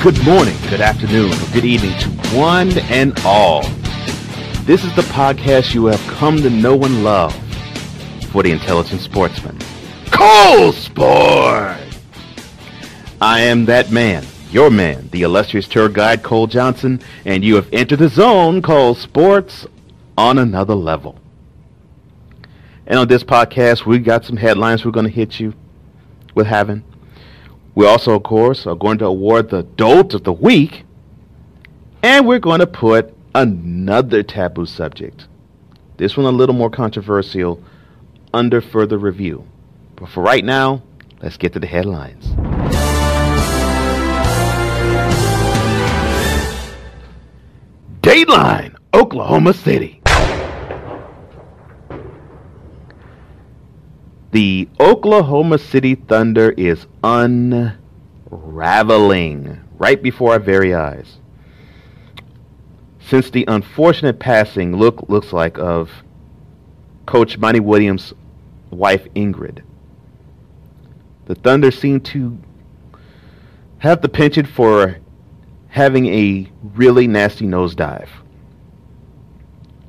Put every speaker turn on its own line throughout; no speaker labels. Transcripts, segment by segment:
Good morning, good afternoon, or good evening to one and all. This is the podcast you have come to know and love for the intelligent sportsman. Cole Sport! I am that man, your man, the illustrious tour guide Cole Johnson, and you have entered the zone called Sports on Another Level. And on this podcast, we got some headlines we're going to hit you with having. We also, of course, are going to award the Dolt of the Week, and we're going to put another taboo subject. This one a little more controversial under further review. But for right now, let's get to the headlines. Dateline, Oklahoma City. The Oklahoma City Thunder is unraveling right before our very eyes. Since the unfortunate passing look looks like of Coach Monty Williams' wife Ingrid, the Thunder seem to have the penchant for having a really nasty nosedive.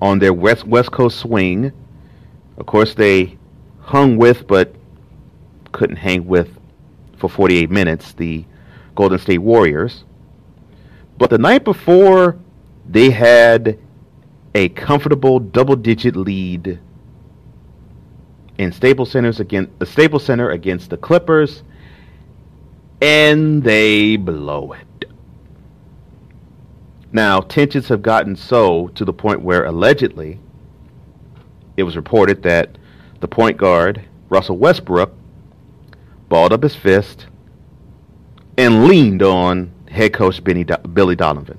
On their West West Coast swing, of course they hung with but couldn't hang with for 48 minutes the Golden State Warriors. But the night before, they had a comfortable double-digit lead in Staples Center's against the Staples Center against the Clippers, and they blow it. Now, tensions have gotten so to the point where allegedly it was reported that the point guard, Russell Westbrook, balled up his fist and leaned on head coach Benny Do- Billy Donovan.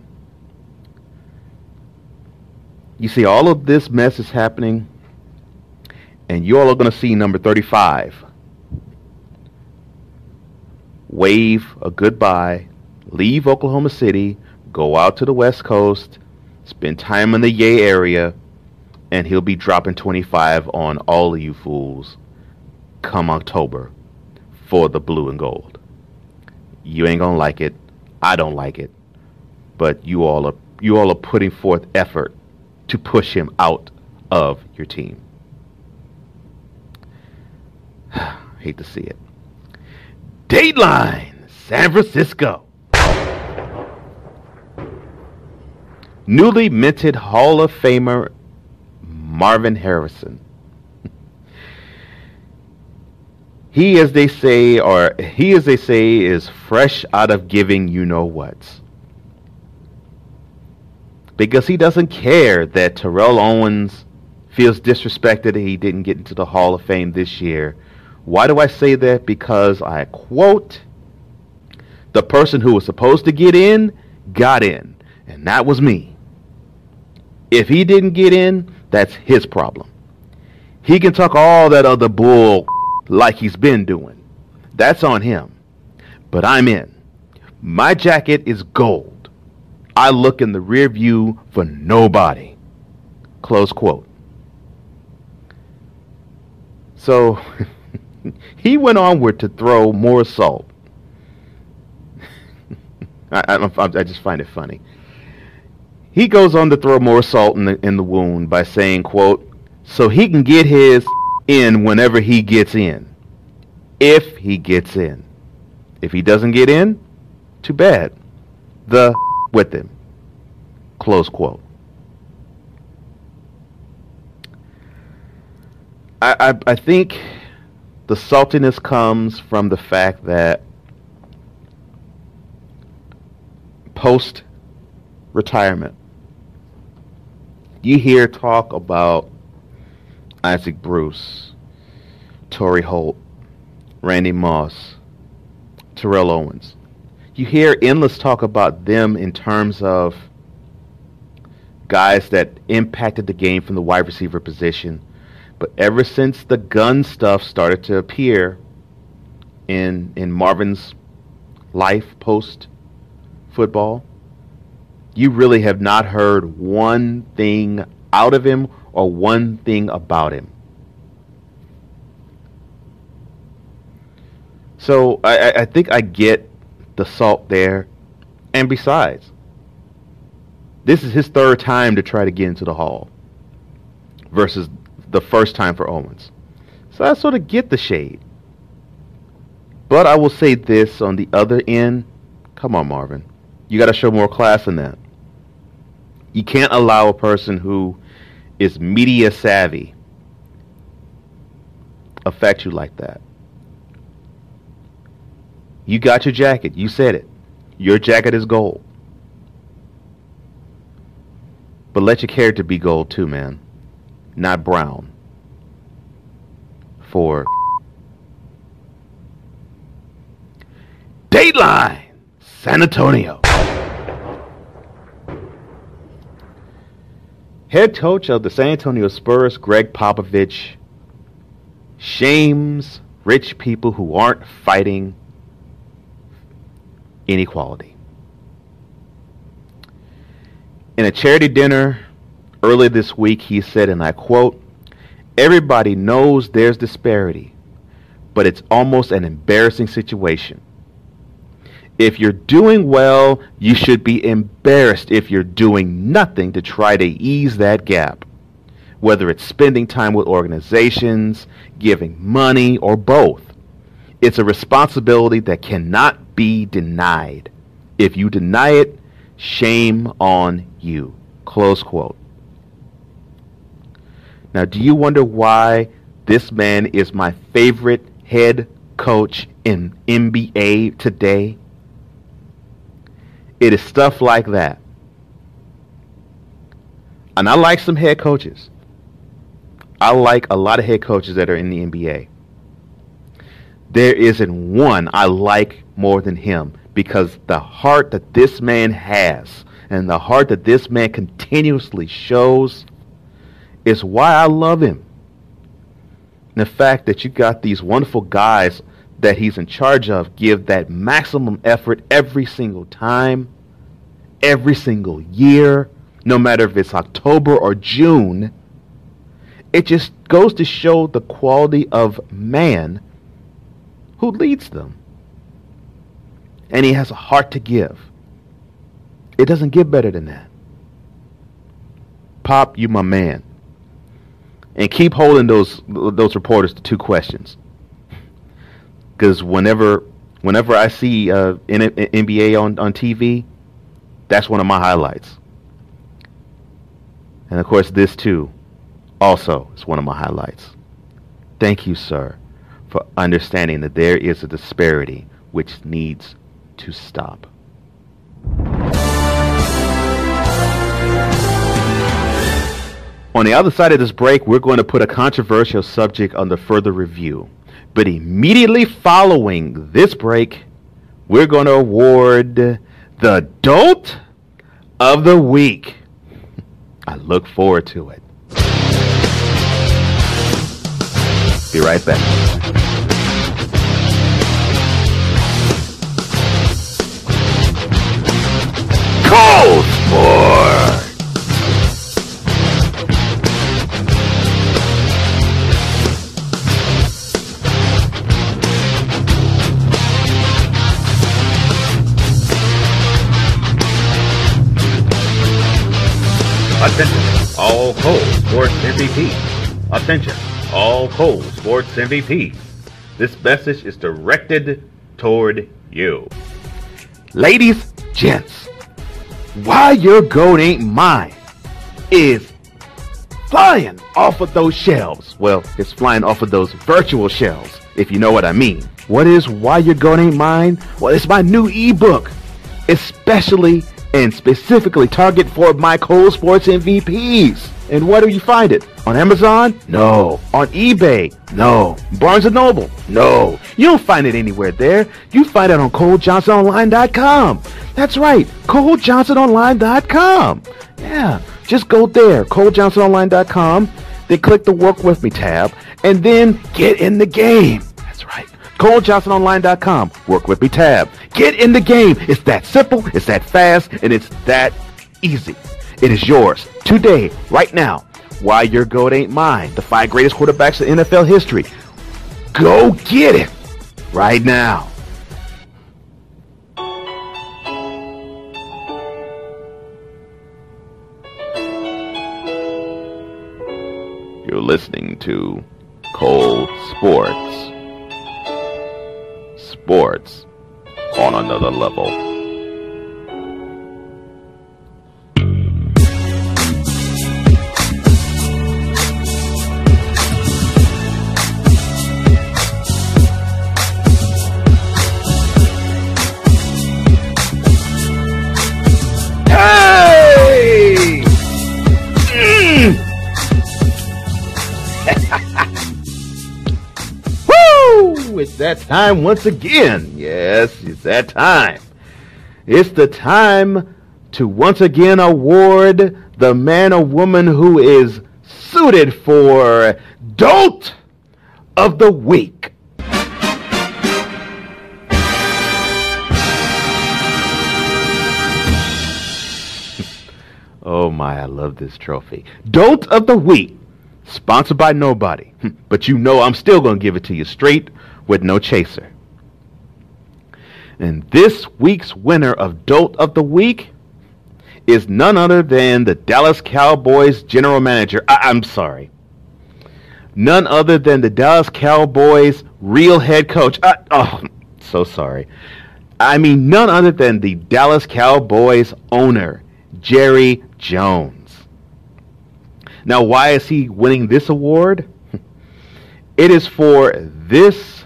You see, all of this mess is happening, and you all are going to see number 35 wave a goodbye, leave Oklahoma City, go out to the West Coast, spend time in the Yay area, and he'll be dropping 25 on all of you fools come October for the blue and gold. You ain't gonna like it. I don't like it. But you all are you all are putting forth effort to push him out of your team. Hate to see it. Dateline, San Francisco. Newly minted Hall of Famer Marvin Harrison. he, as they say, or he, as they say, is fresh out of giving you know what. Because he doesn't care that Terrell Owens feels disrespected that he didn't get into the Hall of Fame this year. Why do I say that? Because I quote, the person who was supposed to get in got in, and that was me. If he didn't get in, that's his problem. He can talk all that other bull like he's been doing. That's on him. But I'm in. My jacket is gold. I look in the rear view for nobody. Close quote. So he went onward to throw more salt. I, I, I just find it funny. He goes on to throw more salt in the in the wound by saying, quote, so he can get his in whenever he gets in. If he gets in. If he doesn't get in, too bad. The with him. Close quote. I, I, I think the saltiness comes from the fact that post retirement, you hear talk about Isaac Bruce, Torry Holt, Randy Moss, Terrell Owens. You hear endless talk about them in terms of guys that impacted the game from the wide receiver position. But ever since the gun stuff started to appear in in Marvin's life post football, you really have not heard one thing out of him or one thing about him. So I, I think I get the salt there. And besides, this is his third time to try to get into the Hall versus the first time for Owens. So I sort of get the shade. But I will say this on the other end. Come on, Marvin. You got to show more class than that. You can't allow a person who is media savvy affect you like that. You got your jacket. You said it. Your jacket is gold. But let your character be gold too, man. Not brown. For Dateline San Antonio. Head coach of the San Antonio Spurs, Gregg Popovich, shames rich people who aren't fighting inequality. In a charity dinner earlier this week, he said, and I quote, Everybody knows there's disparity, but it's almost an embarrassing situation. If you're doing well, you should be embarrassed if you're doing nothing to try to ease that gap. Whether it's spending time with organizations, giving money, or both. It's a responsibility that cannot be denied. If you deny it, shame on you. Close quote. Now, do you wonder why this man is my favorite head coach in NBA today? It is stuff like that. And I like some head coaches. I like a lot of head coaches that are in the NBA. There isn't one I like more than him because the heart that this man has and the heart that this man continuously shows is why I love him. And the fact that you got these wonderful guys that he's in charge of give that maximum effort every single time, every single year, no matter if it's October or June. It just goes to show the quality of man who leads them. And he has a heart to give. It doesn't get better than that. Pop, you my man. And keep holding those those reporters to two questions. Because whenever whenever I see uh, NBA on, on TV, that's one of my highlights. And of course, this too, also is one of my highlights. Thank you, sir, for understanding that there is a disparity which needs to stop. On the other side of this break, we're going to put a controversial subject under further review. But immediately following this break, we're going to award the Dolt of the Week. I look forward to it. Be right back. Cole Sport! Attention, all Cole Sports MVP. Attention, all Cole Sports MVP. This message is directed toward you. Ladies, gents, why your goat ain't mine is flying off of those shelves. Well, it's flying off of those virtual shelves, if you know what I mean. What is Why Your Goat Ain't Mine? Well, it's my new ebook, especially and specifically target for my Cole Sports MVPs. And where do you find it? On Amazon? No. On eBay? No. Barnes & Noble? No. You don't find it anywhere there. You find it on ColeJohnsonOnline.com. That's right, ColeJohnsonOnline.com. Yeah, just go there, ColeJohnsonOnline.com, then click the Work With Me tab, and then get in the game. ColeJohnsonOnline.com. Work with me tab. Get in the game. It's that simple, it's that fast, and it's that easy. It is yours today, right now. Why your goat ain't mine. The five greatest quarterbacks in NFL history. Go get it right now. You're listening to Cole Sports. Sports on another level. It's that time once again. Yes, it's that time. It's the time to once again award the man or woman who is suited for Dolt of the Week. oh my, I love this trophy. Dolt of the Week, sponsored by nobody. But you know I'm still going to give it to you straight with no chaser. And this week's winner of Dolt of the Week is none other than the Dallas Cowboys general manager. I- I'm sorry. None other than the Dallas Cowboys real head coach. I- oh, so sorry. I mean, none other than the Dallas Cowboys owner, Jerry Jones. Now, why is he winning this award? It is for this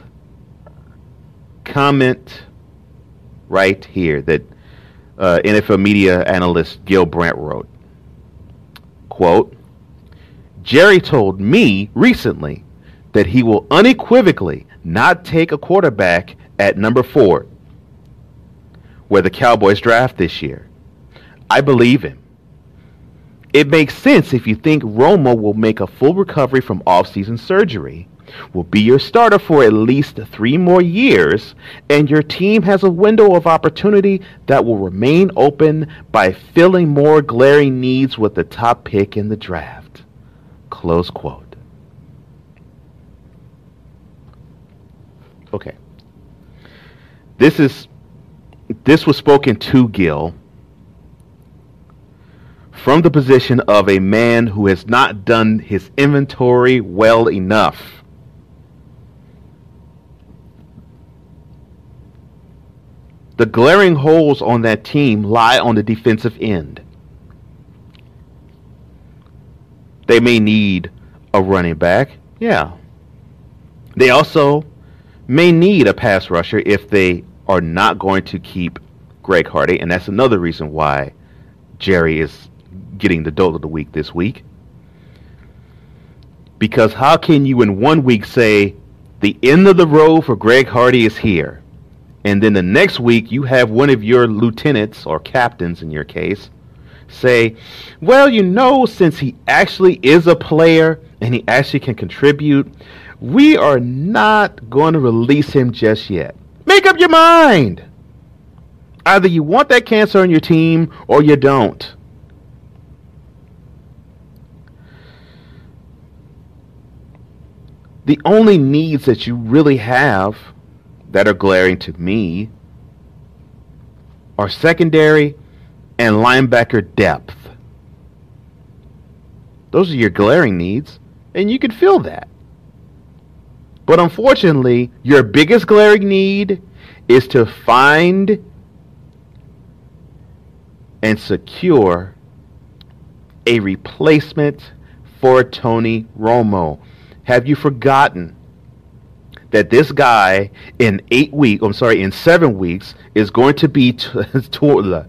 comment right here that uh, NFL media analyst Gil Brandt wrote. Quote, Jerry told me recently that he will unequivocally not take a quarterback at number four, where the Cowboys draft this year. I believe him. It makes sense if you think Romo will make a full recovery from off-season surgery will be your starter for at least three more years, and your team has a window of opportunity that will remain open by filling more glaring needs with the top pick in the draft. Close quote. Okay. This is this was spoken to Gil from the position of a man who has not done his inventory well enough. The glaring holes on that team lie on the defensive end. They may need a running back. Yeah. They also may need a pass rusher if they are not going to keep Greg Hardy, and that's another reason why Jerry is getting the dolt of the week this week. Because how can you in one week say the end of the road for Greg Hardy is here? And then the next week you have one of your lieutenants or captains in your case say, well, you know, since he actually is a player and he actually can contribute, we are not going to release him just yet. Make up your mind. Either you want that cancer on your team or you don't. The only needs that you really have that are glaring to me are secondary and linebacker depth. Those are your glaring needs, and you can feel that. But unfortunately, your biggest glaring need is to find and secure a replacement for Tony Romo. Have you forgotten that this guy in eight weeks, I'm sorry, in seven weeks is going to be to,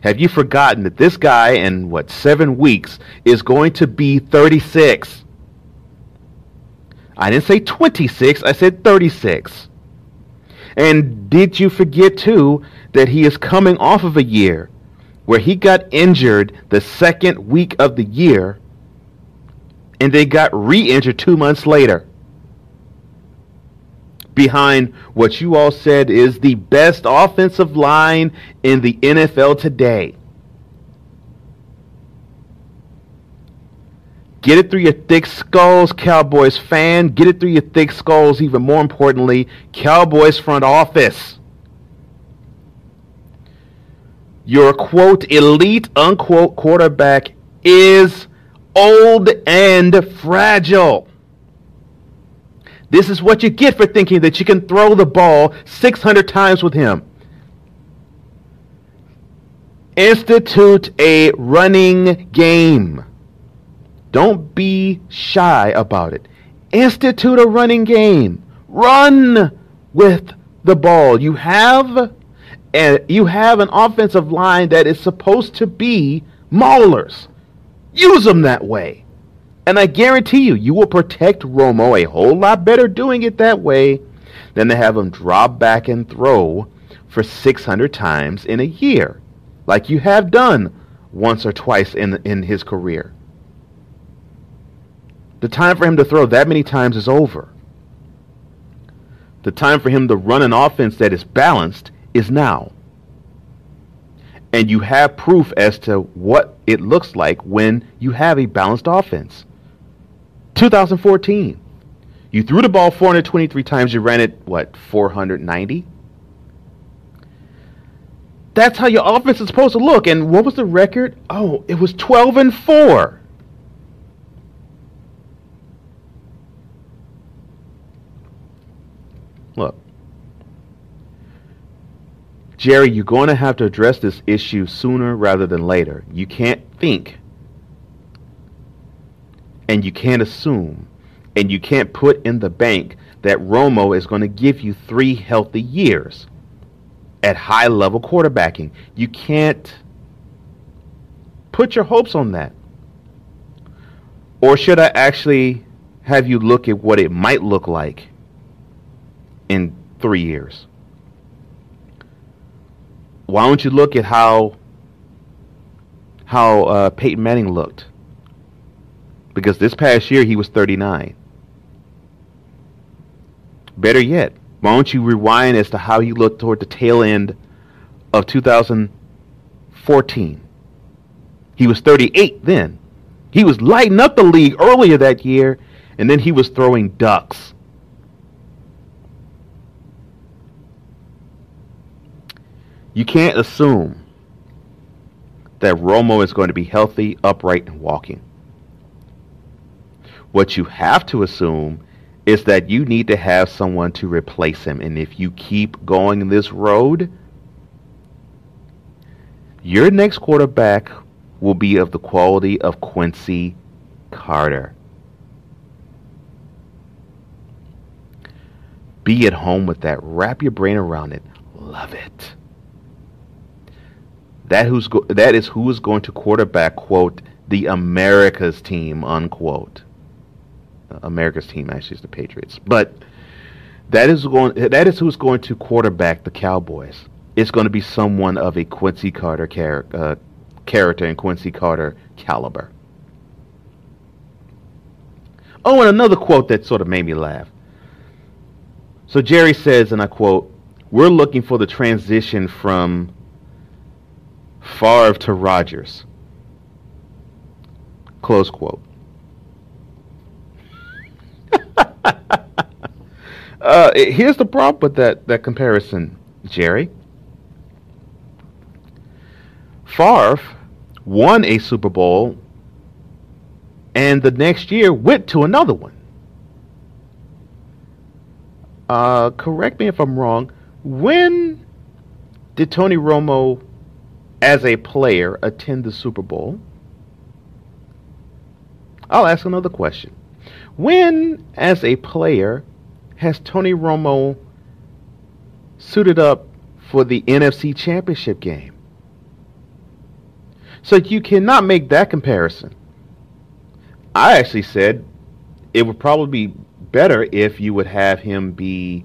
have you forgotten that this guy in what seven weeks is going to be 36? I didn't say 26, I said 36. And did you forget too that he is coming off of a year where he got injured the second week of the year and they got re-injured two months later? Behind what you all said is the best offensive line in the NFL today. Get it through your thick skulls, Cowboys fan. Get it through your thick skulls, even more importantly, Cowboys front office. Your quote elite unquote quarterback is old and fragile. This is what you get for thinking that you can throw the ball 600 times with him. Institute a running game. Don't be shy about it. Institute a running game. Run with the ball. You have and you have an offensive line that is supposed to be maulers. Use them that way. And I guarantee you, you will protect Romo a whole lot better doing it that way than to have him drop back and throw for 600 times in a year, like you have done once or twice in, in his career. The time for him to throw that many times is over. The time for him to run an offense that is balanced is now. And you have proof as to what it looks like when you have a balanced offense. 2014. You threw the ball 423 times, you ran it, what, 490? That's how your offense is supposed to look. And what was the record? Oh, it was 12 and 4. Look, Jerry, you're going to have to address this issue sooner rather than later. You can't think and you can't assume and you can't put in the bank that Romo is going to give you three healthy years at high level quarterbacking. You can't put your hopes on that. Or should I actually have you look at what it might look like in three years? Why don't you look at how how uh, Peyton Manning looked? Because this past year he was 39. Better yet, why don't you rewind as to how he looked toward the tail end of 2014? He was 38 then. He was lighting up the league earlier that year, and then he was throwing ducks. You can't assume that Romo is going to be healthy, upright, and walking. What you have to assume is that you need to have someone to replace him. And if you keep going this road, your next quarterback will be of the quality of Quincy Carter. Be at home with that. Wrap your brain around it. Love it. That who's go- that is who is going to quarterback quote the America's team unquote. America's team actually is the Patriots, but that is going that is who's going to quarterback the Cowboys. It's going to be someone of a Quincy Carter char- uh, character and Quincy Carter caliber. Oh, and another quote that sort of made me laugh. So Jerry says, and I quote, "We're looking for the transition from Favre to Rodgers." Close quote. uh, here's the problem with that, that comparison, Jerry. Favre won a Super Bowl and the next year went to another one. Uh, correct me if I'm wrong. When did Tony Romo as a player attend the Super Bowl? I'll ask another question. When, as a player, has Tony Romo suited up for the NFC Championship game? So you cannot make that comparison. I actually said it would probably be better if you would have him be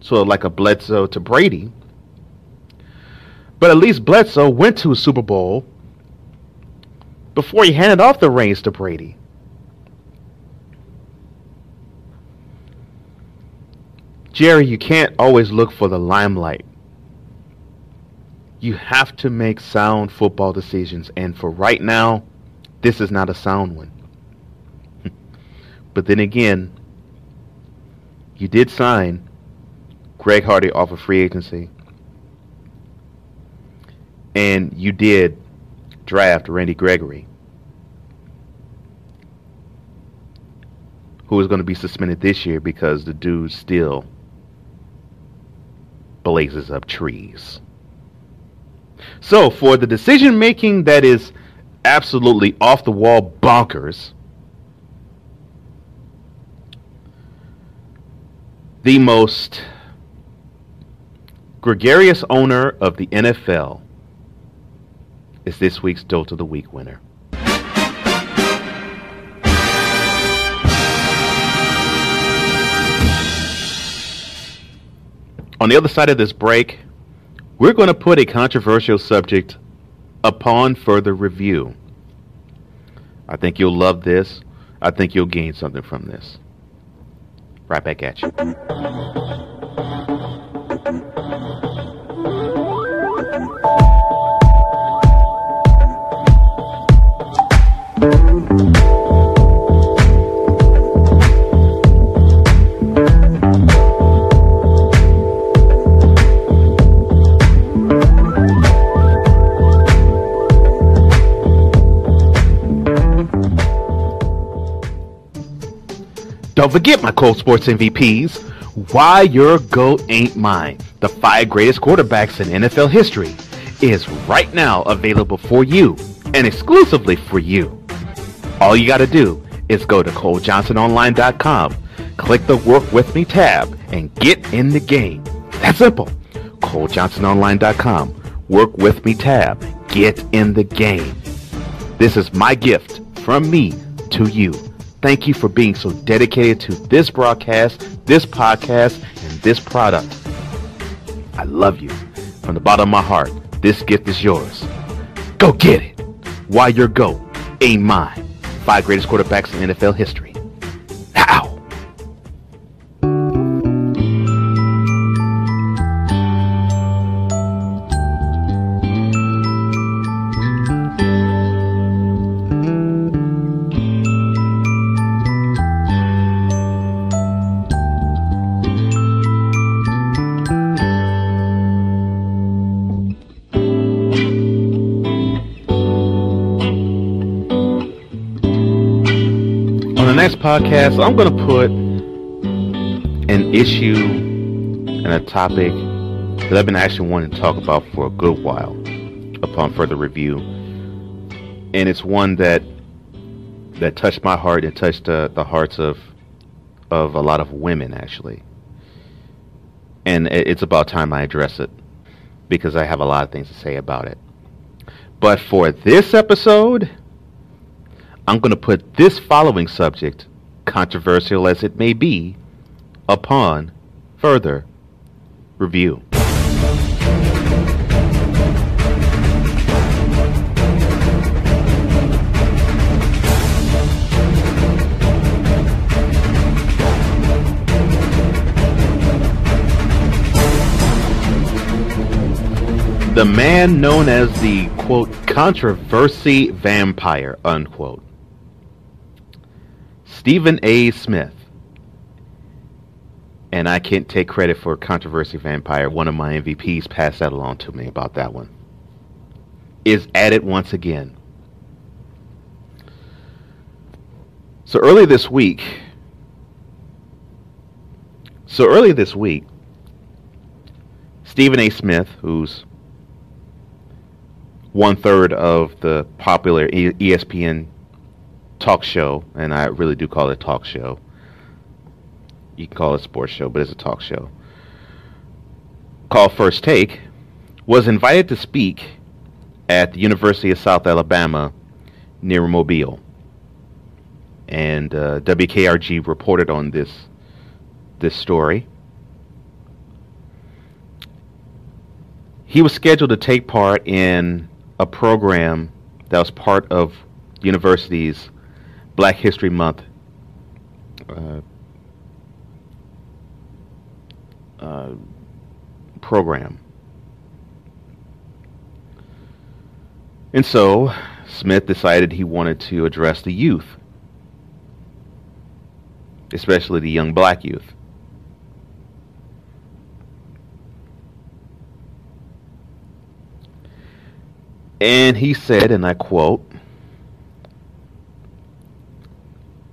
sort of like a Bledsoe to Brady, but at least Bledsoe went to a Super Bowl before he handed off the reins to Brady. Jerry, you can't always look for the limelight. You have to make sound football decisions, and for right now, this is not a sound one. but then again, you did sign Greg Hardy off of free agency and you did draft Randy Gregory. who is going to be suspended this year because the dude still blazes up trees. So, for the decision making that is absolutely off the wall bonkers, the most gregarious owner of the NFL is this week's Dolt of the Week winner. On the other side of this break, we're going to put a controversial subject upon further review. I think you'll love this. I think you'll gain something from this. Right back at you. Don't forget my Cole Sports MVPs. Why Your GOAT Ain't Mine, the five greatest quarterbacks in NFL history, is right now available for you and exclusively for you. All you got to do is go to ColeJohnsonOnline.com, click the Work With Me tab, and get in the game. That's simple. ColeJohnsonOnline.com, Work With Me tab, get in the game. This is my gift from me to you. Thank you for being so dedicated to this broadcast, this podcast, and this product. I love you. From the bottom of my heart, this gift is yours. Go get it. Why your GOAT ain't mine. Five greatest quarterbacks in NFL history. Podcast, I'm going to put an issue and a topic that I've been actually wanting to talk about for a good while upon further review. And it's one that that touched my heart and touched the hearts of of a lot of women actually. And it's about time I address it because I have a lot of things to say about it. But for this episode, I'm going to put this following subject, controversial as it may be, upon further review. The man known as the quote controversy vampire unquote. Stephen A. Smith. And I can't take credit for Controversy Vampire. One of my MVPs passed that along to me about that one. Is at it once again. So early this week, so early this week, Stephen A. Smith, who's one third of the popular ESPN talk show, and I really do call it a talk show. You can call it a sports show, but it's a talk show. Called First Take, was invited to speak at the University of South Alabama near Mobile. And uh, WKRG reported on this this story. He was scheduled to take part in a program that was part of university's Black History Month uh, uh, program. And so Smith decided he wanted to address the youth, especially the young black youth. And he said, and I quote,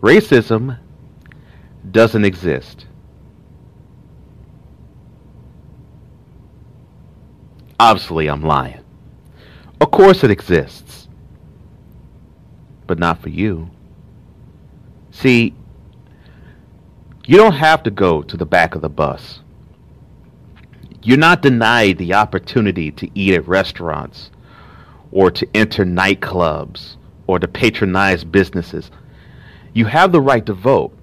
Racism doesn't exist. Obviously, I'm lying. Of course, it exists. But not for you. See, you don't have to go to the back of the bus. You're not denied the opportunity to eat at restaurants or to enter nightclubs or to patronize businesses. You have the right to vote.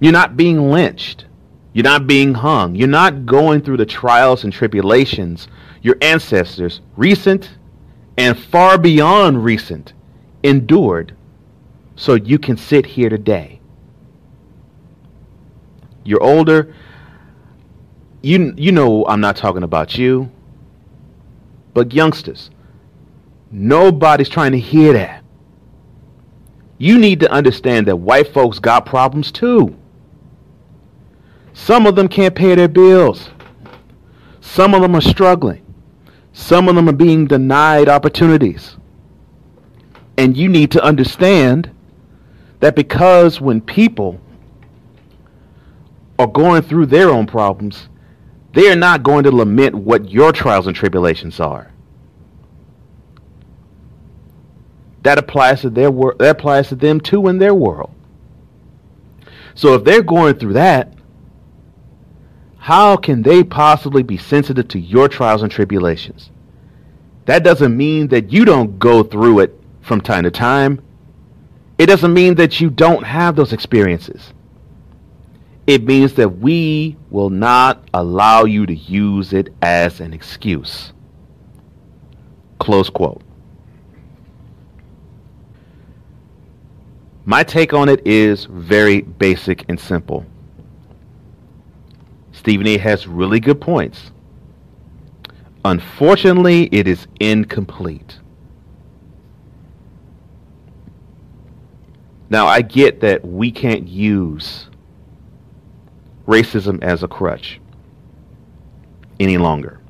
You're not being lynched. You're not being hung. You're not going through the trials and tribulations your ancestors, recent and far beyond recent, endured so you can sit here today. You're older. You, you know I'm not talking about you. But youngsters, nobody's trying to hear that. You need to understand that white folks got problems too. Some of them can't pay their bills. Some of them are struggling. Some of them are being denied opportunities. And you need to understand that because when people are going through their own problems, they are not going to lament what your trials and tribulations are. That applies to their wor- that applies to them too in their world. So if they're going through that, how can they possibly be sensitive to your trials and tribulations? That doesn't mean that you don't go through it from time to time. It doesn't mean that you don't have those experiences. It means that we will not allow you to use it as an excuse. Close quote. My take on it is very basic and simple. Stephen A has really good points. Unfortunately, it is incomplete. Now, I get that we can't use racism as a crutch any longer.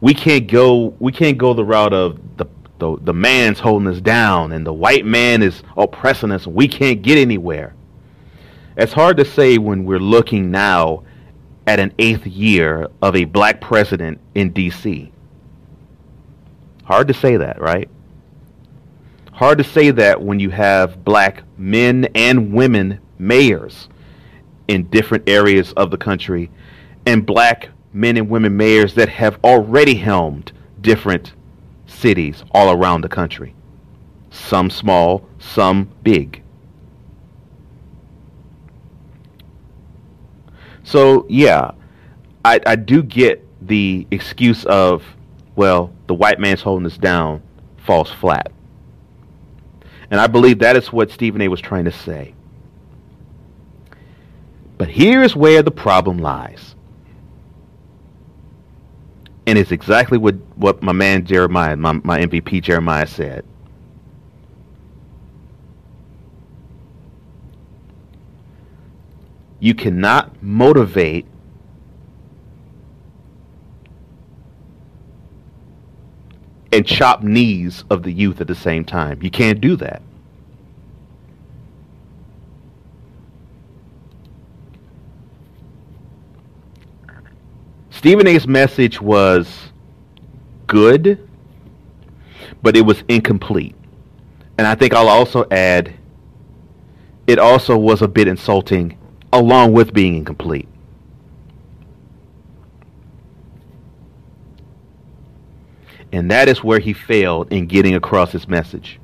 We can't go we can't go the route of the the, the man's holding us down and the white man is oppressing us we can't get anywhere. It's hard to say when we're looking now at an eighth year of a black president in D.C. Hard to say that, right? Hard to say that when you have black men and women mayors in different areas of the country and black men and women mayors that have already helmed different cities all around the country. Some small, some big. So yeah, I, I do get the excuse of, well, the white man's holding us down falls flat. And I believe that is what Stephen A was trying to say. But here's where the problem lies. And it's exactly what, what my man Jeremiah, my, my MVP Jeremiah said. You cannot motivate and chop knees of the youth at the same time. You can't do that. Stephen A's message was good, but it was incomplete. And I think I'll also add it also was a bit insulting along with being incomplete. And that is where he failed in getting across his message.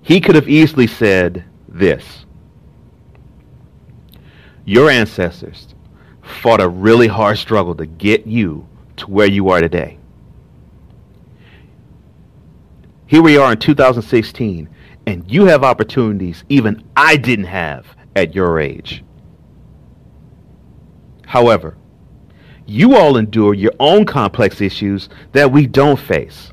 He could have easily said this Your ancestors fought a really hard struggle to get you to where you are today. Here we are in 2016, and you have opportunities even I didn't have at your age. However, you all endure your own complex issues that we don't face.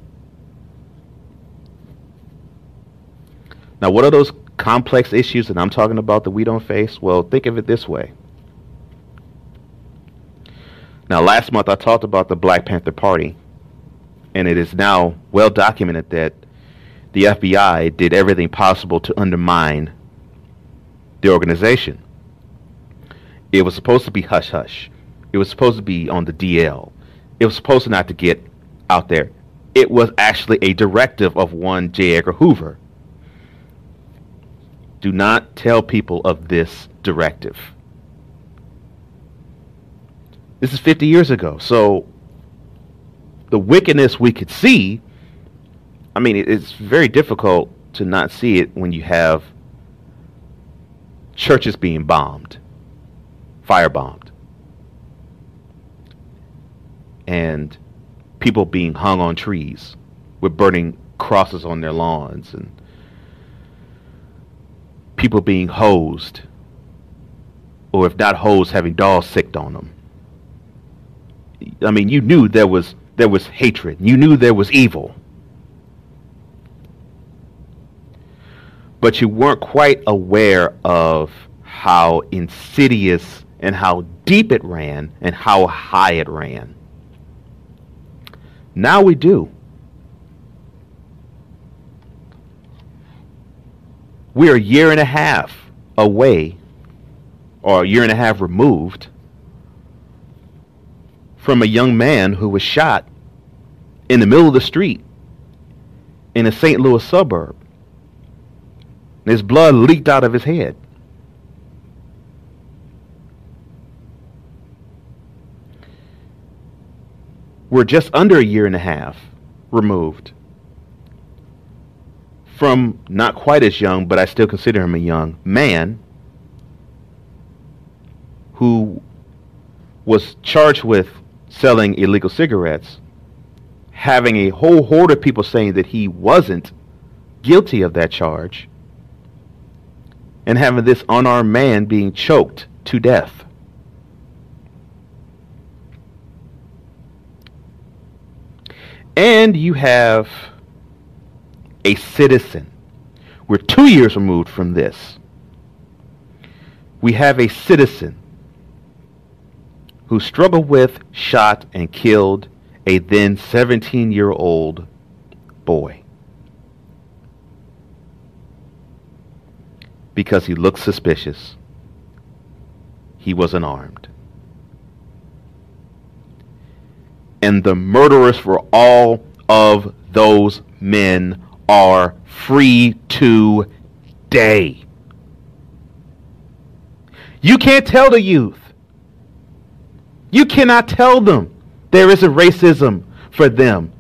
Now, what are those complex issues that I'm talking about that we don't face? Well, think of it this way. Now, last month I talked about the Black Panther Party, and it is now well documented that the FBI did everything possible to undermine the organization. It was supposed to be hush hush. It was supposed to be on the DL. It was supposed not to get out there. It was actually a directive of one J. Edgar Hoover. Do not tell people of this directive. This is 50 years ago. So the wickedness we could see, I mean, it's very difficult to not see it when you have churches being bombed, firebombed, and people being hung on trees with burning crosses on their lawns, and people being hosed, or if not hosed, having dolls sicked on them. I mean, you knew there was there was hatred. You knew there was evil. but you weren't quite aware of how insidious and how deep it ran and how high it ran. Now we do. We're a year and a half away, or a year and a half removed, from a young man who was shot in the middle of the street in a St. Louis suburb. His blood leaked out of his head. We're just under a year and a half removed from not quite as young, but I still consider him a young man who was charged with selling illegal cigarettes, having a whole horde of people saying that he wasn't guilty of that charge and having this unarmed man being choked to death. And you have a citizen. We're two years removed from this. We have a citizen who struggled with, shot, and killed a then 17 year old boy. because he looked suspicious. He was unarmed. And the murderers for all of those men are free today. You can't tell the youth. You cannot tell them there is a racism for them.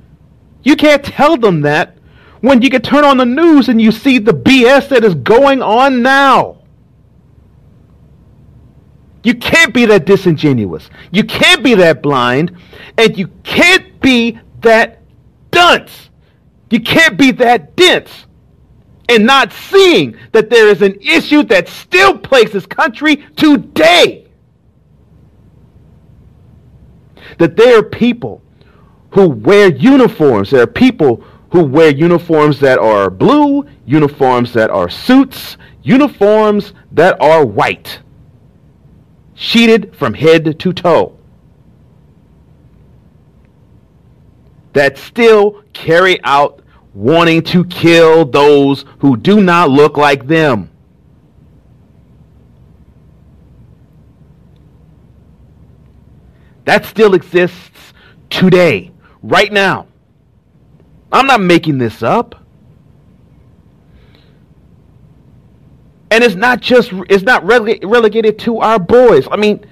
You can't tell them that when you can turn on the news and you see the BS that is going on now. You can't be that disingenuous. You can't be that blind. And you can't be that dunce. You can't be that dense and not seeing that there is an issue that still plagues this country today. That there are people who wear uniforms. There are people who wear uniforms that are blue, uniforms that are suits, uniforms that are white, sheeted from head to toe, that still carry out wanting to kill those who do not look like them. That still exists today, right now. I'm not making this up. And it's not just, it's not rele- relegated to our boys. I mean,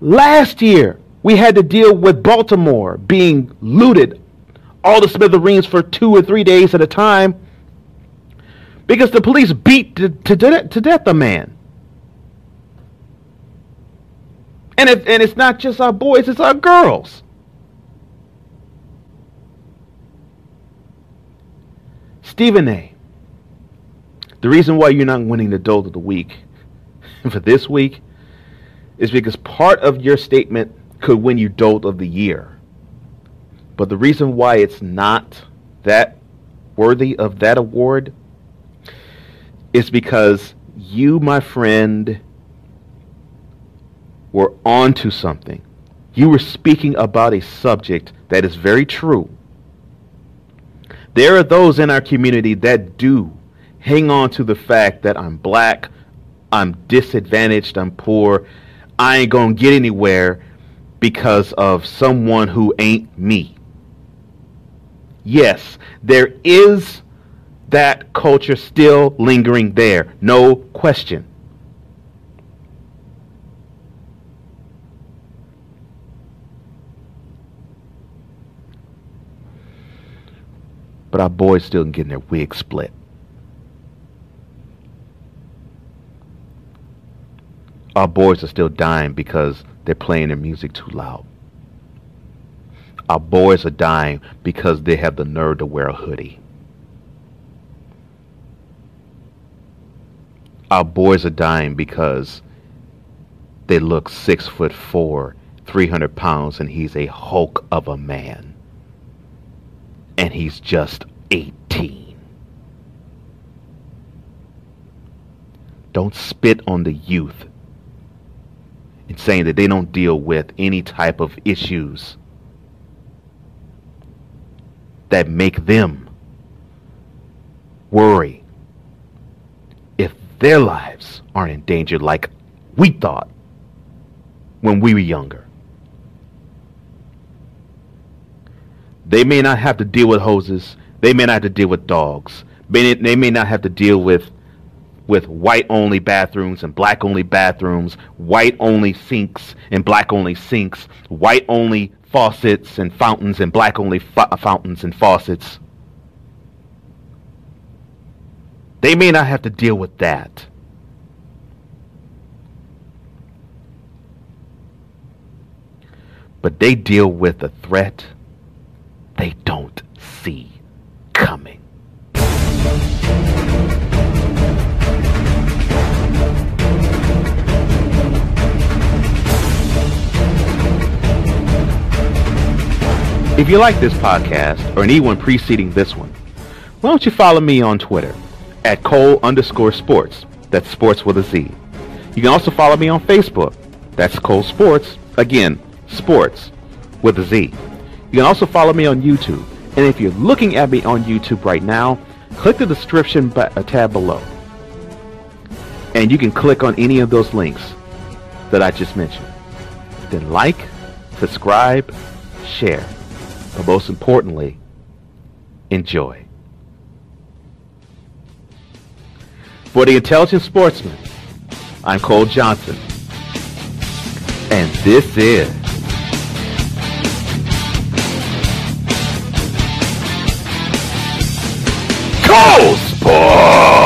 last year we had to deal with Baltimore being looted, all the smithereens for two or three days at a time because the police beat to, to, to death a man. And, it, and it's not just our boys, it's our girls. Stephen A. The reason why you're not winning the Dolt of the Week for this week is because part of your statement could win you Dolt of the Year. But the reason why it's not that worthy of that award is because you, my friend, were onto something. You were speaking about a subject that is very true there are those in our community that do hang on to the fact that I'm black, I'm disadvantaged, I'm poor, I ain't gonna get anywhere because of someone who ain't me. Yes, there is that culture still lingering there, no question. But our boys still getting their wig split. Our boys are still dying because they're playing their music too loud. Our boys are dying because they have the nerve to wear a hoodie. Our boys are dying because they look six foot four, 300 pounds, and he's a hulk of a man. And he's just 18. Don't spit on the youth in saying that they don't deal with any type of issues that make them worry if their lives aren't in danger like we thought when we were younger. They may not have to deal with hoses. They may not have to deal with dogs. They may not have to deal with with white only bathrooms and black only bathrooms, white only sinks and black only sinks, white only faucets and fountains and black only fa- fountains and faucets. They may not have to deal with that. But they deal with the threat they don't see coming. If you like this podcast or any one preceding this one, why don't you follow me on Twitter at Cole underscore sports. That's sports with a Z. You can also follow me on Facebook. That's Cole Sports. Again, sports with a Z. You can also follow me on YouTube. And if you're looking at me on YouTube right now, click the description uh, tab below. And you can click on any of those links that I just mentioned. Then like, subscribe, share but most importantly, enjoy. For the Intelligent Sportsman, I'm Cole Johnson, and this is Cole Sports!